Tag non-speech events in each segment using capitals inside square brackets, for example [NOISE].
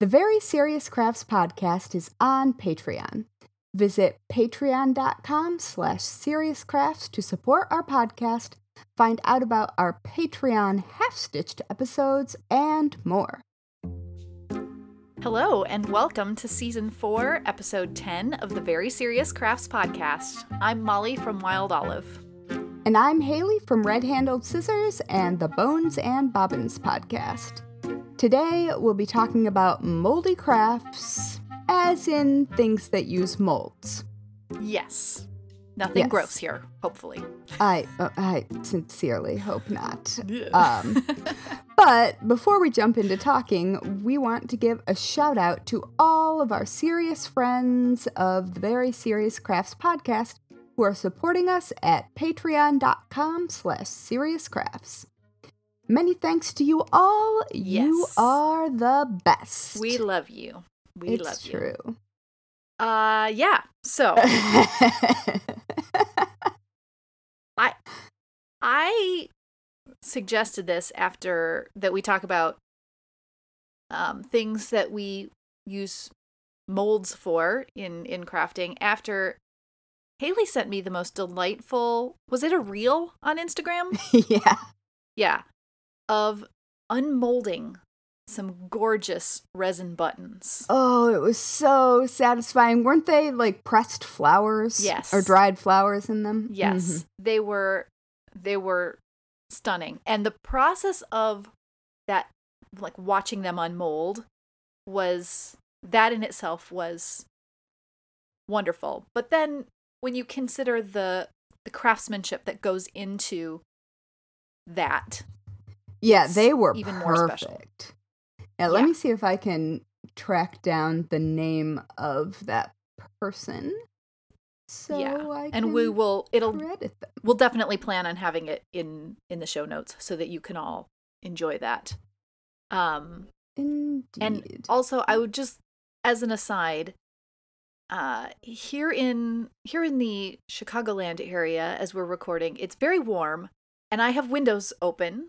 The Very Serious Crafts podcast is on Patreon. Visit patreon.com slash seriouscrafts to support our podcast, find out about our Patreon half-stitched episodes, and more. Hello, and welcome to Season 4, Episode 10 of the Very Serious Crafts Podcast. I'm Mollie from Wild Olive. And I'm Haley from Red Handled Scissors and the Bones and Bobbins podcast. Today, we'll be talking about moldy crafts, as in things that use molds. Yes. Nothing Yes. gross here, hopefully. I, uh, I sincerely hope not. Um, [LAUGHS] but before we jump into talking, we want to give a shout out to all of our serious friends of the Very Serious Crafts podcast who are supporting us at patreon.com slash seriouscrafts. Many thanks to you all. Yes. You are the best. We love you. We it's love you. true. Uh yeah. So [LAUGHS] I I suggested this after that we talk about um, things that we use molds for in in crafting after Haley sent me the most delightful was it a reel on Instagram? [LAUGHS] yeah. yeah. Of unmolding some gorgeous resin buttons. Oh, it was so satisfying. Weren't they like pressed flowers? Yes. Or dried flowers in them? Yes, Mhm. they were they were stunning. And the process of that like watching them unmold was that in itself was wonderful. But then when you consider the the craftsmanship that goes into that, Yeah, they were even more special. perfect. Let Yeah. me see if I can track down the name of that person. So yeah. I and we will it'll credit them. we'll definitely plan on having it in in the show notes so that you can all enjoy that. Um Indeed. And also, I would just, as an aside, uh, here in here in the Chicagoland area, as we're recording, it's very warm, and I have windows open,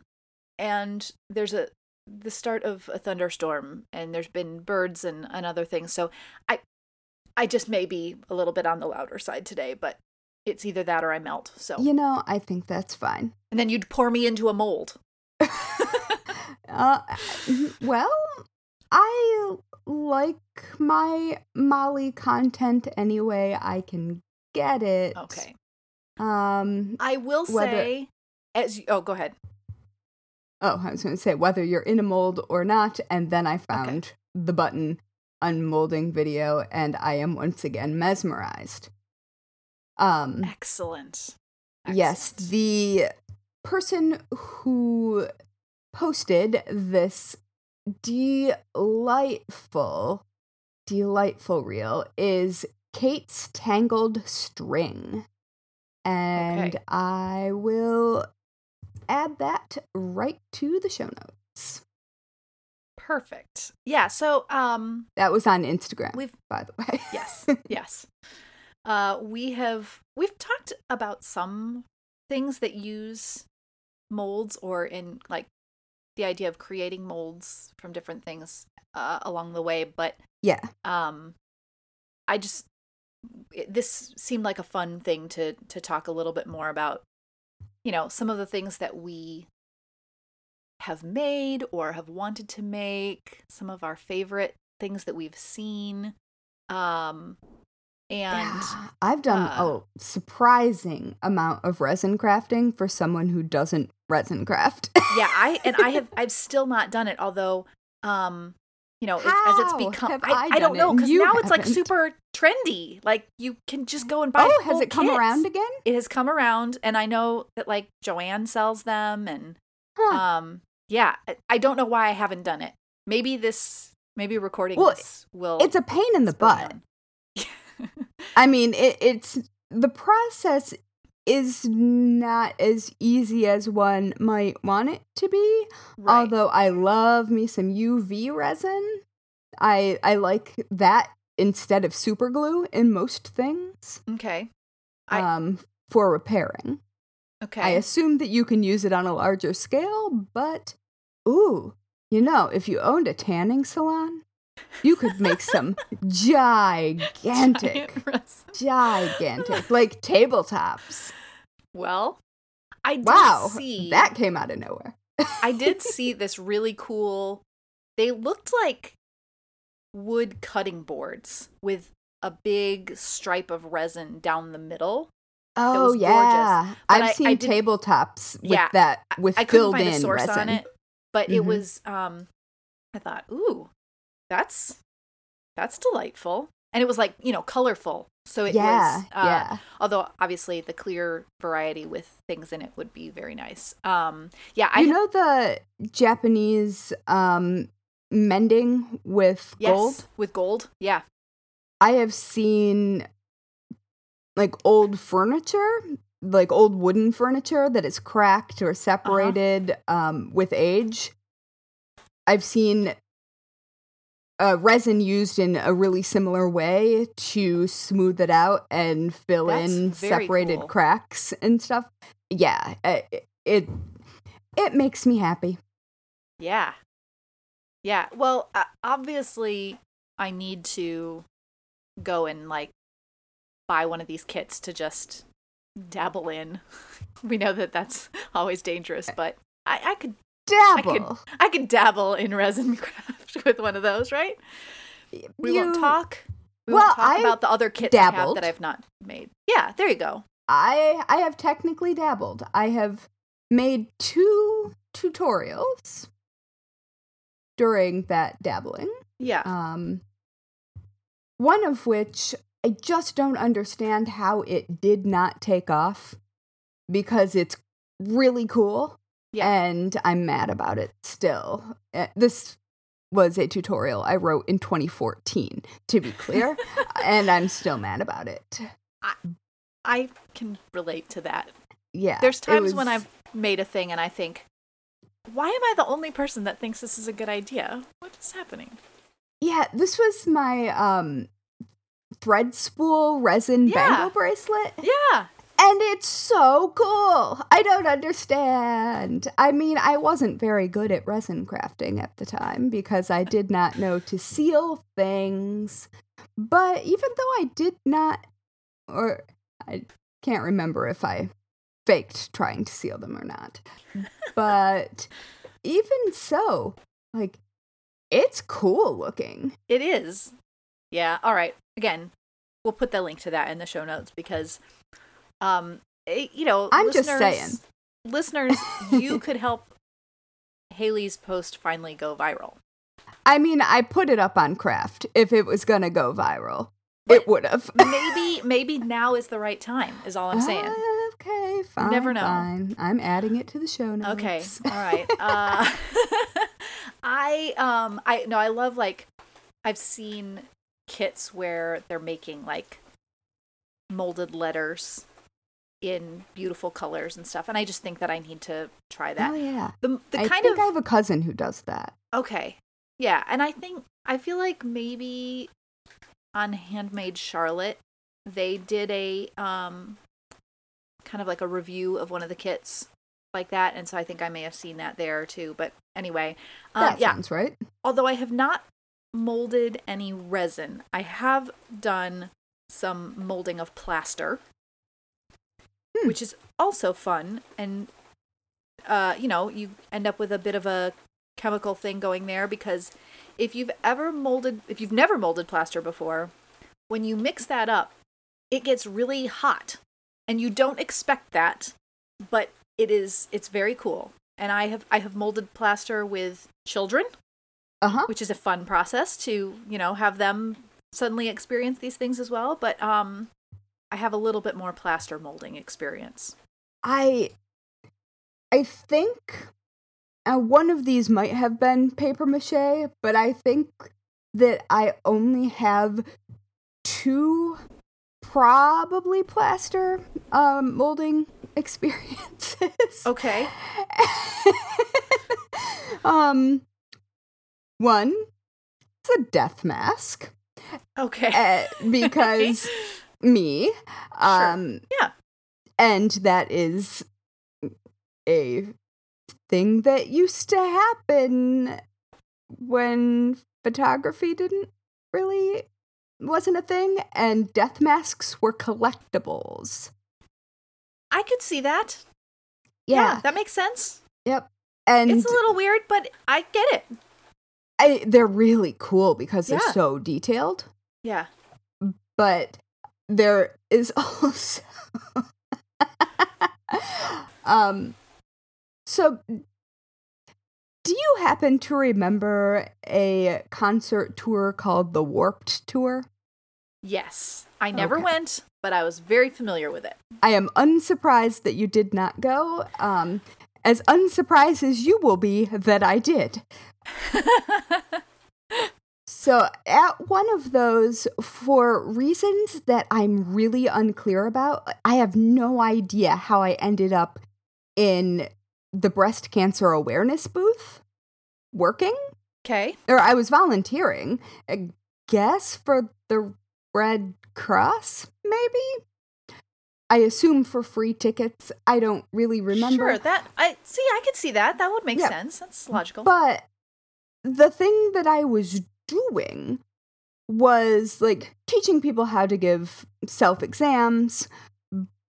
and there's a the start of a thunderstorm, and there's been birds and, and other things. So I I just may be a little bit on the louder side today, but it's either that or I melt. So you know, I think that's fine. and then you'd pour me into a mold. [LAUGHS] [LAUGHS] Uh, well, I like my Mollie content any way I can get it. Okay. Um. I will Whether- say, as you, oh, go ahead. Oh, I was going to say whether you're in a mold or not, and then I found the button unmolding video, and I am once again mesmerized. Um. Excellent. Yes, the person who posted this delightful, delightful reel is Kate's Tangled String. And Okay. I will add that right to the show notes. Perfect. Yeah. So, um, That was on Instagram, we've by the way. yes, [LAUGHS] yes. Uh, we have we've talked about some things that use molds or in like the idea of creating molds from different things uh, along the way, but yeah. um, I just it, this seemed like a fun thing to to talk a little bit more about. You know, some of the things that we have made or have wanted to make, some of our favorite things that we've seen. Um and Yeah, I've done uh, a surprising amount of resin crafting for someone who doesn't resin craft. yeah, I and I have [LAUGHS] I've still not done it although um you know, it- as it's become I, I I don't know and cuz you now it's like super trendy. Like you can just go and buy oh, has it come kits. around again? it has come around and i know that like Joann sells them and Huh. um yeah I- i don't know why i haven't done it maybe this maybe recording Well, this will it's a pain in the butt. I mean, it, it's the process is not as easy as one might want it to be. right. Although I love me some UV resin. I I like that instead of super glue in most things. okay I- Um for repairing. okay I assume that you can use it on a larger scale, but ooh, you know, if you owned a tanning salon, you could make some gigantic, gigantic, like tabletops. Well, I did Wow, see that came out of nowhere. I did [LAUGHS] see this really cool. They looked like wood cutting boards with a big stripe of resin down the middle. Oh yeah, gorgeous. I've I- I seen did- tabletops with Yeah, that with I filled find a in source resin. on it, but it Mhm. was um I thought, "Ooh, that's that's delightful." And it was like, you know, colorful. So it yeah, was uh, yeah. although obviously the clear variety with things in it would be very nice. Um yeah, I you know the Japanese um mending with yes, gold? with gold. Yeah. I have seen like old furniture, like old wooden furniture that is cracked Uh-huh. or separated um, with age. I've seen uh, resin used in a really similar way to smooth it out and fill That's in separated cool. cracks and stuff. Yeah, uh, it, it it makes me happy. Yeah. Yeah. Well, uh, obviously, I need to go and like buy one of these kits to just dabble in. [LAUGHS] we know that that's [LAUGHS] always dangerous, but I, I could Dabble. I could dabble in resin [LAUGHS] craft with one of those, right? We won't talk. We Well, won't talk I about the other kits I have dabbled. that I've not made. Yeah, there you go. I I have technically dabbled. I have made two tutorials during that dabbling. Yeah. Um one of which I just don't understand how it did not take off because it's really cool Yeah. and I'm mad about it still. Uh, This was a tutorial I wrote in 2014 to be clear and I'm still mad about it. I can relate to that. Yeah. There's times when I've made a thing and I think, why am I the only person that thinks this is a good idea? What is happening? Yeah, this was my um thread spool resin Yeah. bangle bracelet. Yeah. And it's so cool. I don't understand. I mean, I wasn't very good at resin crafting at the time because I did not know to seal things. But even though I did not, or I can't remember if I faked trying to seal them or not. But even so, like, it's cool looking. It is. Yeah. All right. Again, we'll put the link to that in the show notes because, um, eh, you know, I'm just saying. listeners, you [LAUGHS] could help Haley's post finally go viral. I mean, I put it up on Craft. If it was gonna go viral, But- it would have. Maybe, [LAUGHS] maybe now is the right time. Is all I'm saying. Okay, fine. never know. Fine. I'm adding it to the show notes. Okay. [LAUGHS] All right. Uh, I um I no I love like I've seen kits where they're making like molded letters in beautiful colors and stuff, and I just think that I need to try that. Oh yeah. The the I kind think of I have a cousin who does that. okay, yeah, and I think I feel like maybe on Handmade Charlotte they did a um kind of like a review of one of the kits like that and so i think i may have seen that there too but anyway um, That yeah sounds right. although i have not molded any resin i have done some molding of plaster Hmm. which is also fun and uh you know you end up with a bit of a chemical thing going there because if you've ever molded if you've never molded plaster before when you mix that up it gets really hot and you don't expect that but it is it's very cool and i have i have molded plaster with children Uh huh. which is a fun process to you know have them suddenly experience these things as well but um i have a little bit more plaster molding experience. I I think uh, one of these might have been paper mache, but I think that I only have two probably plaster um, molding [LAUGHS] experiences. okay. [LAUGHS] Um, one, it's a death mask. Okay. Uh, because [LAUGHS] me. Um, Yeah. and that is a thing that used to happen when photography didn't really wasn't a thing and death masks were collectibles. I could see that. Yeah. that makes sense. Yep. And it's a little weird, but I get it. I, they're really cool because they're so detailed. Yeah. But there is [LAUGHS] also um so do you happen to remember a concert tour called the Warped Tour? Yes. I never Okay. went, but I was very familiar with it. I am unsurprised that you did not go. Um, as unsurprised as you will be that I did. [LAUGHS] So, at one of those, for reasons that I'm really unclear about, I have no idea how I ended up in the breast cancer awareness booth working. Okay. Or I was volunteering, I guess, for the Red Cross, maybe? I assume for free tickets. I don't really remember. Sure. That I see. I could see that. That would make Yeah. sense. That's logical. But the thing that I was doing was like teaching people how to give self exams,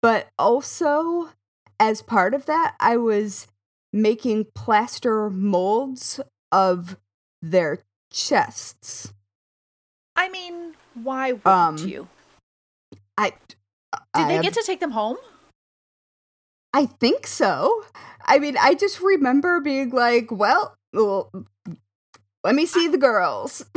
but also as part of that, I was making plaster molds of their chests. I mean, why wouldn't Um, you? I Did I they have- get to take them home? I think so. I mean, I just remember being like, well, well let me see the girls. [LAUGHS]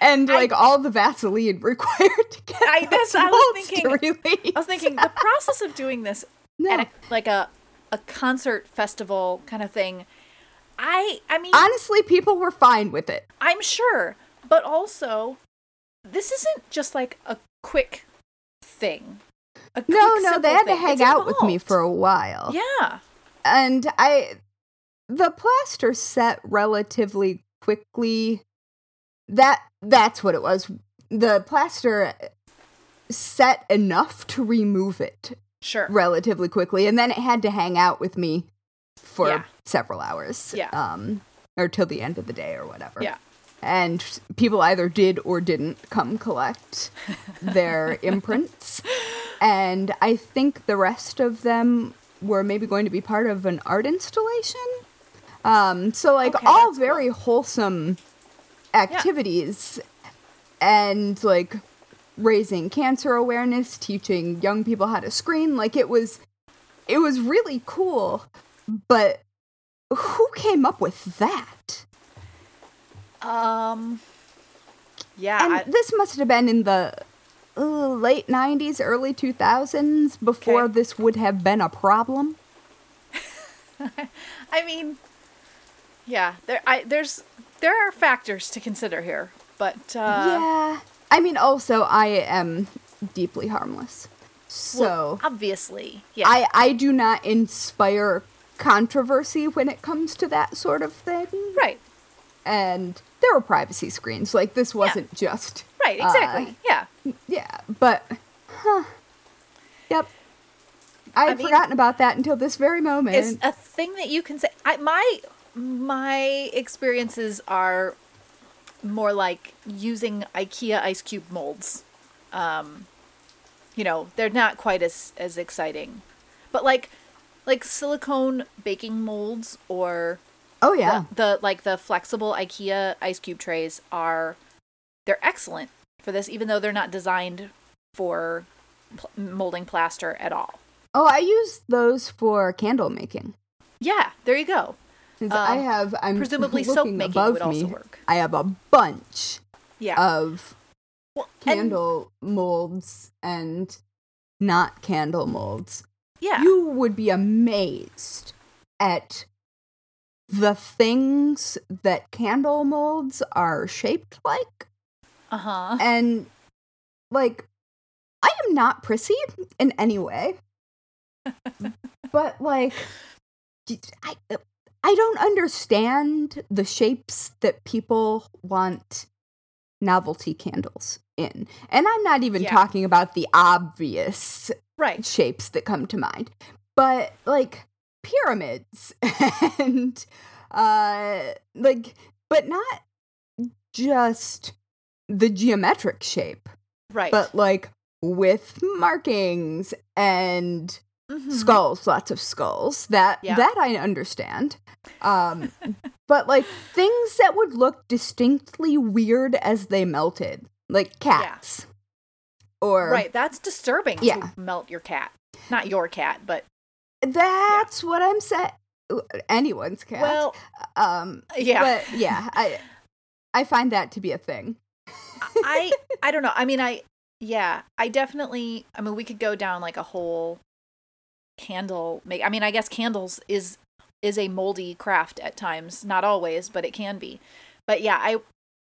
and I- like all the Vaseline [LAUGHS] required to get I- that's- I was thinking-. I was thinking the process of doing this [LAUGHS] no. at a, like a a concert festival kind of thing. I I mean, Honestly, people were fine with it. I'm sure, but also this isn't just like a quick thing. A No, quick, no, simple they had to hang It's out with me for a while. Yeah. and I the plaster set relatively quickly. That that's what it was. The plaster set enough to remove it Sure. relatively quickly, and then it had to hang out with me for Yeah. several hours. Yeah. Um, or till the end of the day or whatever. Yeah. And people either did or didn't come collect [LAUGHS] their imprints. And I think the rest of them were maybe going to be part of an art installation. Um, so, like, Okay, all that's cool. very wholesome activities. And, like, raising cancer awareness, teaching young people how to screen. Like, it was. It was really cool, but who came up with that? Um. Yeah. And I- this must have been in the uh, late 90s, early 2000s before Okay. this would have been a problem. [LAUGHS] I mean, yeah. There, I there's there are factors to consider here, but uh, yeah. I mean, also, I am deeply harmless. So, well, obviously, yeah. I, I do not inspire controversy when it comes to that sort of thing. right. And there were privacy screens. Like, this wasn't just. Right. uh, Exactly. yeah. Yeah, but. Huh. Yep. I had mean- forgotten about that until this very moment. It's a thing that you can say. I, my my experiences are more like using IKEA ice cube molds. Um, you know, they're not quite as as exciting, but like like silicone baking molds or oh, yeah. the, the like the flexible IKEA ice cube trays are they're excellent for this, even though they're not designed for pl- molding plaster at all. Oh, I use those for candle making. Yeah, there you go. Um, I have, I'm presumably [LAUGHS] soap making above would also me, work. I have a bunch Yeah. of well, and- candle molds and not candle molds. yeah. You would be amazed at the things that candle molds are shaped like. uh huh. And, like, I am not prissy in any way. [LAUGHS] but, like, I, I don't understand the shapes that people want novelty candles in. And I'm not even Yeah. talking about the obvious Right. shapes that come to mind, but like pyramids [LAUGHS] and Uh, like, but not just the geometric shape, Right. but like with markings and Mhm. skulls, lots of skulls. That Yeah. that I understand. Um, but like things that would look distinctly weird as they melted, like cats, or Right. That's disturbing Yeah. to melt your cat. Not your cat, but That's what I'm saying. Anyone's cat. well, um, yeah. but yeah, [LAUGHS] I I find that to be a thing. I [LAUGHS] I don't know. I mean, I yeah, I definitely. I mean, we could go down like a whole candle make. I mean, I guess candles is is a moldy craft at times. Not always, but it can be. But yeah, I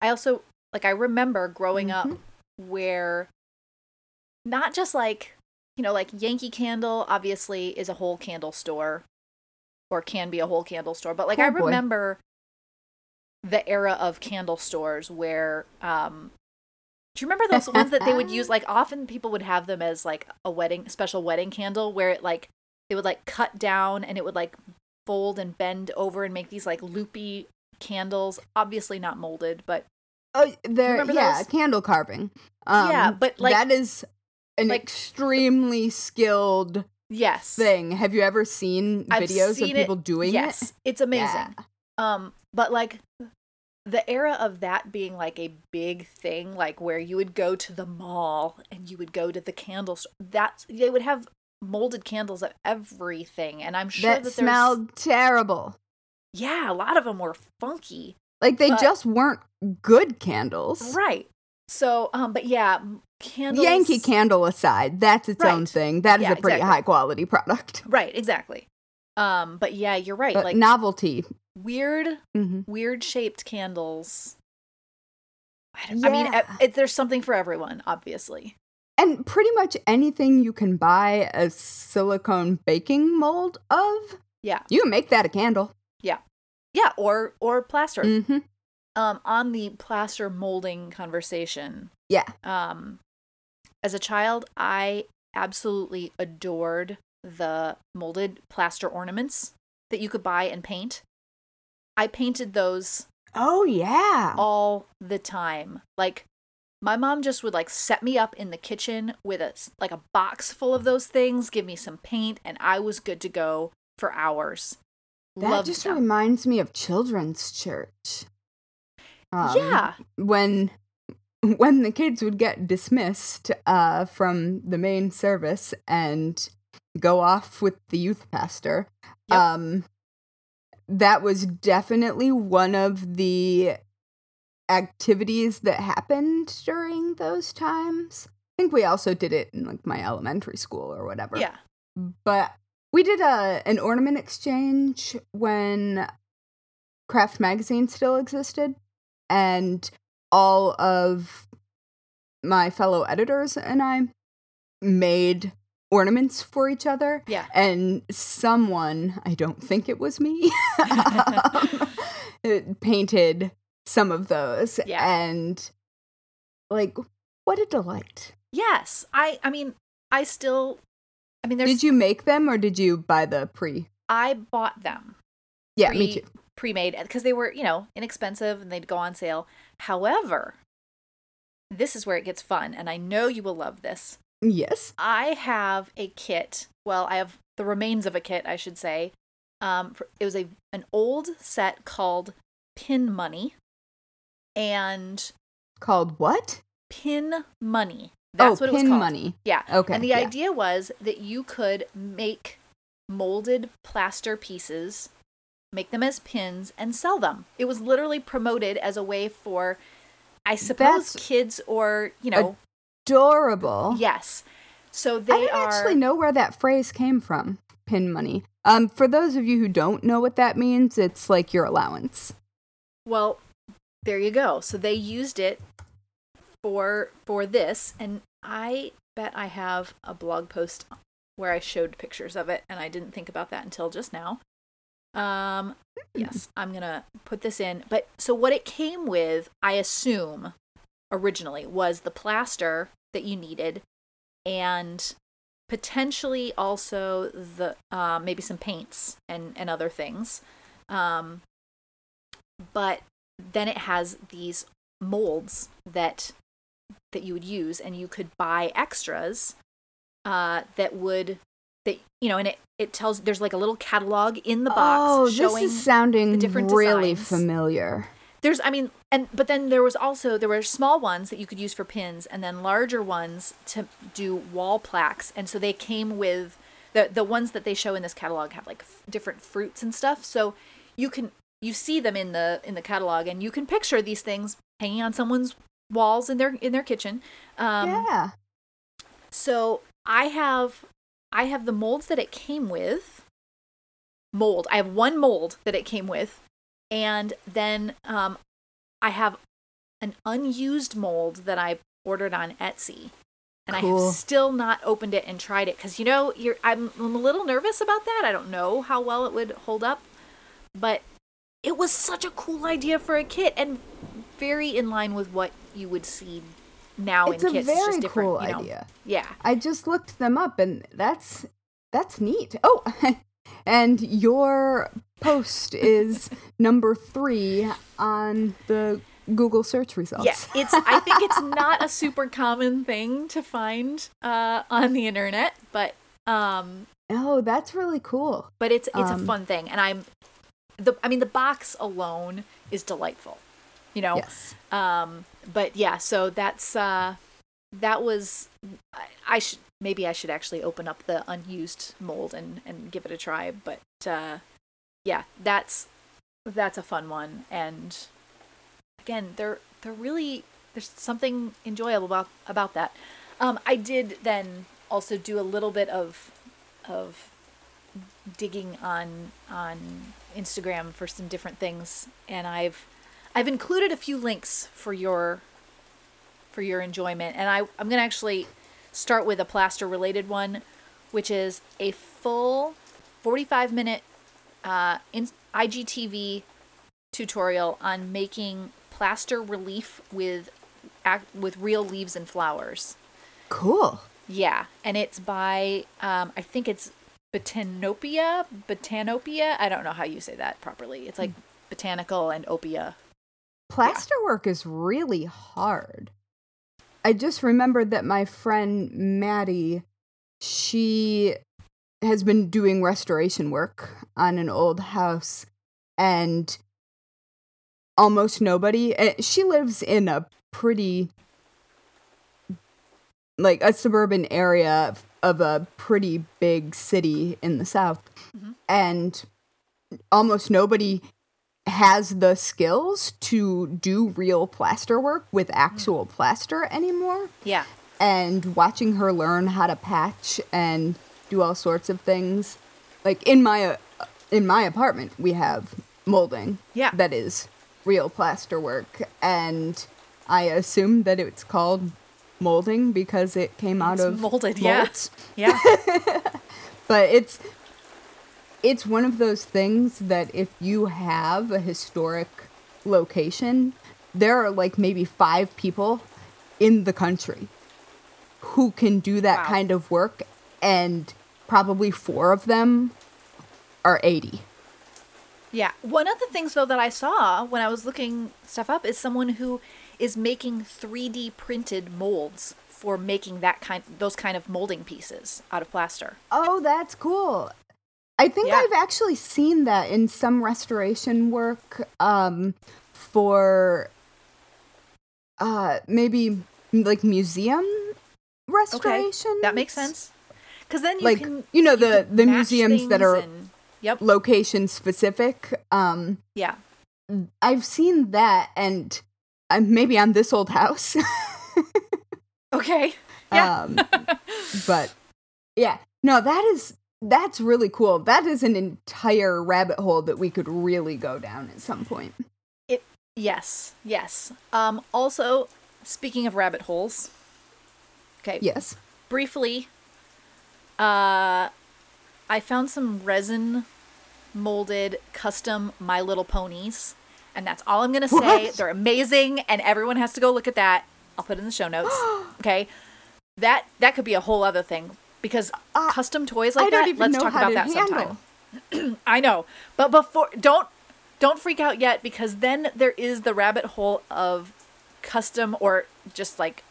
I also like I remember growing up Mhm. where not just like you know like Yankee Candle obviously is a whole candle store or can be a whole candle store, but like I Oh, boy. remember the era of candle stores where um do you remember those ones that they would use [LAUGHS] like often people would have them as like a wedding special wedding candle where it like they would like cut down and it would like fold and bend over and make these like loopy candles obviously not molded but Oh, there, yeah, those? candle carving. Um, Yeah, but, like- that is an like- extremely skilled yes thing. Have you ever seen I've videos seen of it. people doing yes it? it's amazing Yeah. Um, but like the era of that being like a big thing, like where you would go to the mall and you would go to the candle store. That's they would have molded candles of everything, and I'm sure that that, smelled terrible. Yeah, a lot of them were funky, Like they But- just weren't good candles. right? So, um, but yeah, candles. Yankee Candle aside, that's its own thing. That is Yeah, a pretty exactly. high quality product. [LAUGHS] Right, exactly. Um, but yeah, you're right. But like novelty. weird, hmm weird shaped candles. I, don't, I mean, it, it, there's something for everyone, obviously. And pretty much anything you can buy a silicone baking mold of, Yeah. you can make that a candle. Yeah, Yeah, or or plaster. hmm Um, on the plaster molding conversation, Yeah. um, as a child, I absolutely adored the molded plaster ornaments that you could buy and paint. I painted those Oh yeah. all the time. Like my mom just would like set me up in the kitchen with a like a box full of those things, give me some paint, and I was good to go for hours. that Loved just them. reminds me of children's church. Um, yeah, When [LAUGHS] when the kids would get dismissed uh, from the main service and go off with the youth pastor, Yep. um, that was definitely one of the activities that happened during those times. I think we also did it in like my elementary school or whatever. yeah, But we did a an ornament exchange when Craft Magazine still existed, and all of my fellow editors and I made ornaments for each other. yeah. And someone, I don't think it was me, [LAUGHS] [LAUGHS] um, painted some of those. Yeah. And like, what a delight. Yes, I. I mean, I still. I mean, there's. Did you make them or did you buy the pre? I bought them Yeah, me Pre- too. pre-made because they were, you know, inexpensive and they'd go on sale. However, this is where it gets fun, and I know you will love this. Yes. I have a kit. Well, I have the remains of a kit, I should say. Um, it was a an old set called Pin Money, and Called what? Pin Money. That's oh, what it was pin called. money. Yeah. Okay. And the yeah. idea was that you could make molded plaster pieces, make them as pins, and sell them. It was literally promoted as a way for, I suppose, That's kids or, you know, Adorable. yes. So I they don't are. actually know where that phrase came from. Pin money. Um, for those of you who don't know what that means, it's like your allowance. Well, there you go. So they used it for for this and I bet I have a blog post where I showed pictures of it and I didn't think about that until just now. Um yes, I'm going to put this in. But so what it came with, I assume originally was the plaster that you needed and potentially also the uh, maybe some paints and and other things. Um but then it has these molds that that you would use and you could buy extras uh that would that you know and it it tells there's like a little catalog in the box oh, showing this is sounding different really designs. familiar. there's i mean and but then there was also there were small ones that you could use for pins and then larger ones to do wall plaques and so they came with the the ones that they show in this catalog have like f- different fruits and stuff so you can you see them in the in the catalog and you can picture these things hanging on someone's walls in their in their kitchen um yeah. so I have I have the molds that it came with. Mold. I have one mold that it came with, and then um, I have an unused mold that I ordered on Etsy, and I have still not opened it and tried it because you know you're I'm, I'm a little nervous about that. I don't know how well it would hold up, but it was such a cool idea for a kit and very in line with what you would see now It's in a kits. it's very just different, cool you know? idea. Yeah. I just looked them up and that's that's neat. Oh, [LAUGHS] and your post is [LAUGHS] number 3 on the Google search results. Yeah, it's. I think it's not a super common thing to find uh, on the internet, but um, Oh, that's really cool. but it's it's Um, a fun thing, and I'm the. I mean, the box alone is delightful, you know. Yes. Um, but yeah, so that's uh, that was. I, I should maybe I should actually open up the unused mold and and give it a try, but uh, yeah, that's that's a fun one, and again, they're they're really there's something enjoyable about about that. Um, I did then also do a little bit of of digging on on Instagram for some different things, and I've I've included a few links for your for your enjoyment, and I I'm gonna actually start with a plaster related one, which is a full 45 minute uh, in IGTV tutorial on making plaster relief with with real leaves and flowers. Cool. Yeah, and it's by um, I think it's Botanopia, Botanopia. I don't know how you say that properly. It's like botanical and opia. Plaster work is really hard. I just remembered that my friend Maddie, she has been doing restoration work on an old house, and almost nobody. eh, She lives in a pretty, like a suburban area of- a pretty big city in the south, and almost nobody has the skills to do real plaster work with actual plaster anymore. Yeah. And watching her learn how to patch and do all sorts of things, like in my uh, in my apartment, we have molding. Yeah. That is real plaster work, and I assume that it's called molding because it came out It's of molded, yeah. Yeah. [LAUGHS] but it's it's one of those things that if you have a historic location there are like maybe five people in the country who can do that Wow. kind of work and probably four of them are 80 Yeah. One of the things though that I saw when I was looking stuff up is someone who is making 3D printed molds for making that kind those kind of molding pieces out of plaster. oh that's cool i think Yeah. i've actually seen that in some restoration work um for uh maybe like museum restoration That makes sense. Cuz then you like can you know you the the museums that are and- Yep. location specific um Yeah. i've seen that and uh, maybe on this old house [LAUGHS] Okay. Yeah. um [LAUGHS] but yeah no that is that's really cool that is an entire rabbit hole that we could really go down at some point It yes. Yes. Um also speaking of rabbit holes. Okay. yes briefly uh i found some resin molded custom my little ponies and that's all i'm gonna say What? they're amazing and everyone has to go look at that i'll put it in the show notes [GASPS] okay that that could be a whole other thing because Uh, custom toys like that let's talk about that handle. sometime [CLEARS THROAT] i know but before don't don't freak out yet because then there is the rabbit hole of custom or just like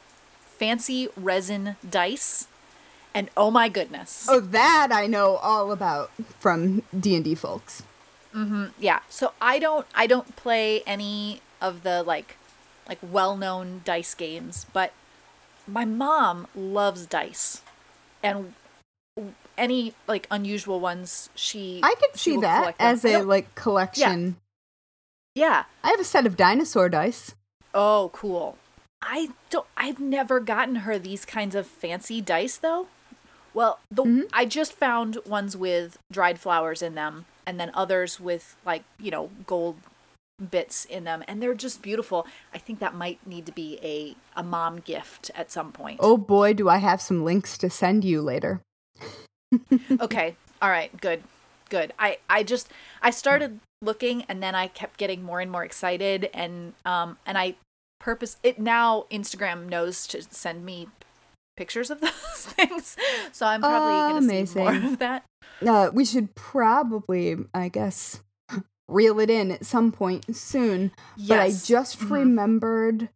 fancy resin dice. And oh my goodness. Oh, that I know all about from D&D folks. Mm-hmm. Yeah. So I don't I don't play any of the like like well-known dice games, but my mom loves dice. And any like unusual ones she I could she see that as a like collection. Yeah. I have a set of dinosaur dice. Oh, cool. I don't I've never gotten her these kinds of fancy dice though. Well, the Mm-hmm. I just found ones with dried flowers in them and then others with like, you know, gold bits in them and they're just beautiful. I think that might need to be a a mom gift at some point. Oh boy, do I have some links to send you later. [LAUGHS] okay. All right. Good. Good. I I just I started looking and then I kept getting more and more excited and um and I purpose it now Instagram knows to send me pictures of [LAUGHS] those things. So I'm probably going to see more of that. Uh, we should probably, I guess, reel it in at some point soon. But I Yes. just Mhm. remembered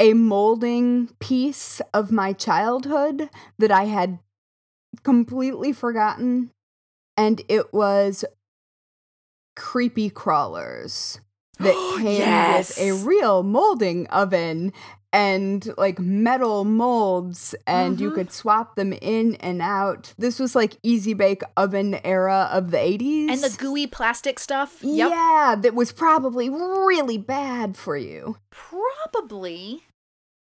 a molding piece of my childhood that I had completely forgotten. And it was creepy crawlers that [GASPS] came Yes. with a real molding oven and like metal molds and you Mhm. could swap them in and out. This was like easy bake oven era of the 80s. And the gooey plastic stuff. Yep. Yeah, that was probably really bad for you. Probably.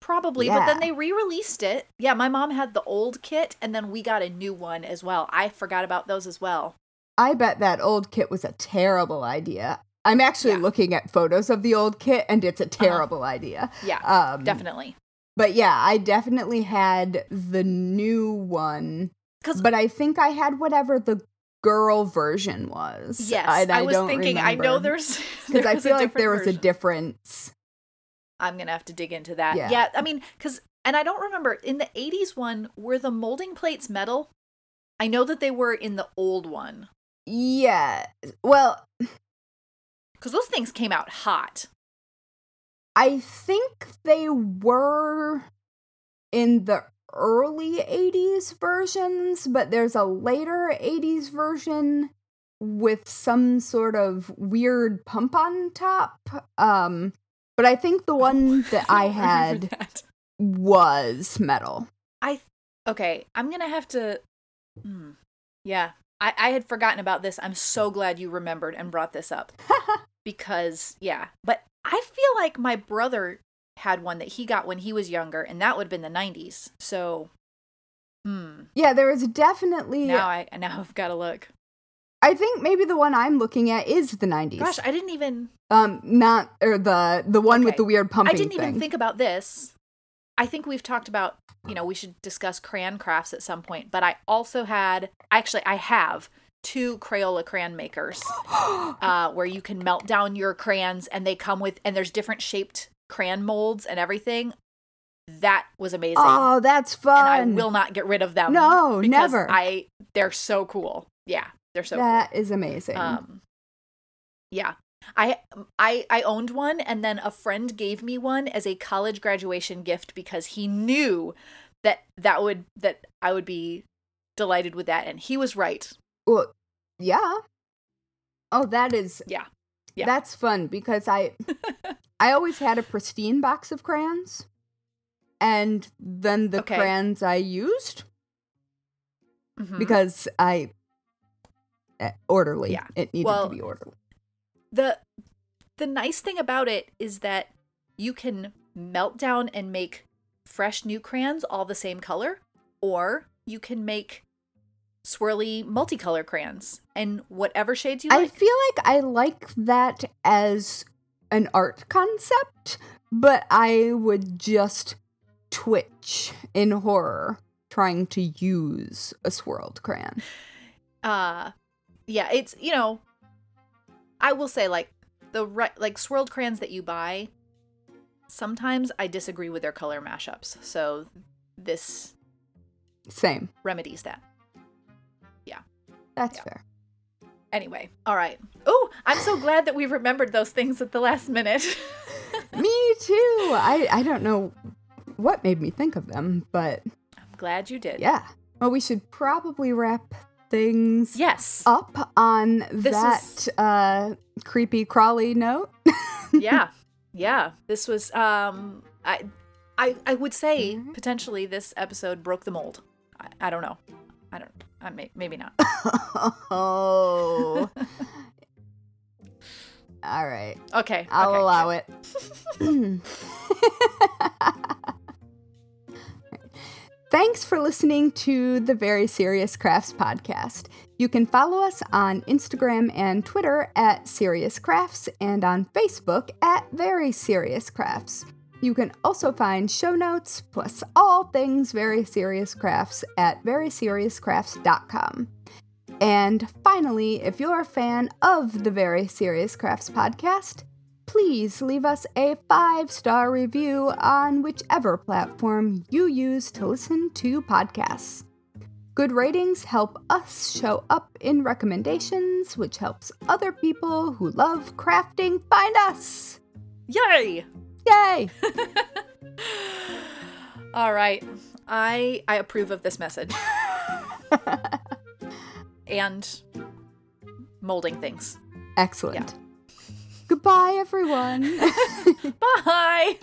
Probably, but then they re-released it. Yeah, my mom had the old kit and then we got a new one as well. I forgot about those as well. I bet that old kit was a terrible idea. I'm actually Yeah. Uh-huh. looking at photos of the old kit and it's a terrible idea. Yeah. Um, definitely. But yeah, I definitely had the new one. Cuz But I think I had whatever the girl version was. Yes, And I, was thinking. I know there's [LAUGHS] because I was feel a like there was a version. difference. I'm gonna have to dig into that. Yeah. Yeah, I mean, because and I don't remember in the '80s one were the molding plates metal. I know that they were in the old one Yeah. Well, because those things came out hot. I think they were in the early 80s versions, but there's a later 80s version with some sort of weird pump on top. Um, but I think the [LAUGHS] one that I [LAUGHS] had that. was metal. I okay. I'm gonna have to. Hmm. yeah, I I had forgotten about this. I'm so glad you remembered and brought this up [LAUGHS] because yeah. But I feel like my brother had one that he got when he was younger, and that would have been the '90s. So, hmm. yeah, there is definitely. Now I now I've got to look. I think maybe the one I'm looking at is the 90s. Gosh, I didn't even um, not or the the one with the weird pumping I didn't thing. even think about this. I think we've talked about, you know, we should discuss crayon crafts at some point, but I also had actually I have two Crayola crayon makers [GASPS] uh, where you can melt down your crayons and they come with and there's different shaped crayon molds and everything. That was amazing. oh, that's fun. and I will not get rid of them. No, because never. I they're so cool. Yeah, they're so cool. That is amazing. Um, yeah, I I I owned one, and then a friend gave me one as a college graduation gift because he knew that that would that I would be delighted with that, and he was right. well, yeah. Oh, that is Yeah, Yeah. That's fun because I [LAUGHS] I always had a pristine box of crayons. And then the Okay. crayons I used Mhm. because I eh, orderly. Yeah. It needed Well, to be orderly. The the nice thing about it is that you can melt down and make fresh new crayons all the same color, or you can make swirly multicolor crayons and whatever shades you I like. I feel like I like that as an art concept, but I would just twitch in horror trying to use a swirled crayon. uh yeah it's you know i will say like the right like swirled crayons that you buy sometimes i disagree with their color mashups so this Same. remedies that Yeah. That's Yeah. fair. Anyway, all right. Oh, I'm so glad that we remembered those things at the last minute. [LAUGHS] me too. I I don't know what made me think of them, but I'm glad you did. yeah. Well, we should probably wrap things Yes. up on This that is- uh, creepy crawly note. [LAUGHS] yeah. Yeah. This was um I I I would say Mhm. potentially this episode broke the mold. I, I don't know. I don't I may, maybe not. [LAUGHS] oh. [LAUGHS] All right. Okay. I'll okay, allow it. [CLEARS THROAT] Thanks for listening to the Very Serious Crafts podcast. You can follow us on Instagram and Twitter at Serious Crafts and on Facebook at Very Serious Crafts. You can also find show notes plus all things Very Serious Crafts at veryseriouscrafts.com. And finally, if you're a fan of the Very Serious Crafts podcast, please leave us a five star review on whichever platform you use to listen to podcasts. Good ratings help us show up in recommendations, which helps other people who love crafting find us. Yay! Yay! [LAUGHS] All right. I I approve of this message. [LAUGHS] and molding things. Excellent. Goodbye, everyone. [LAUGHS] Bye.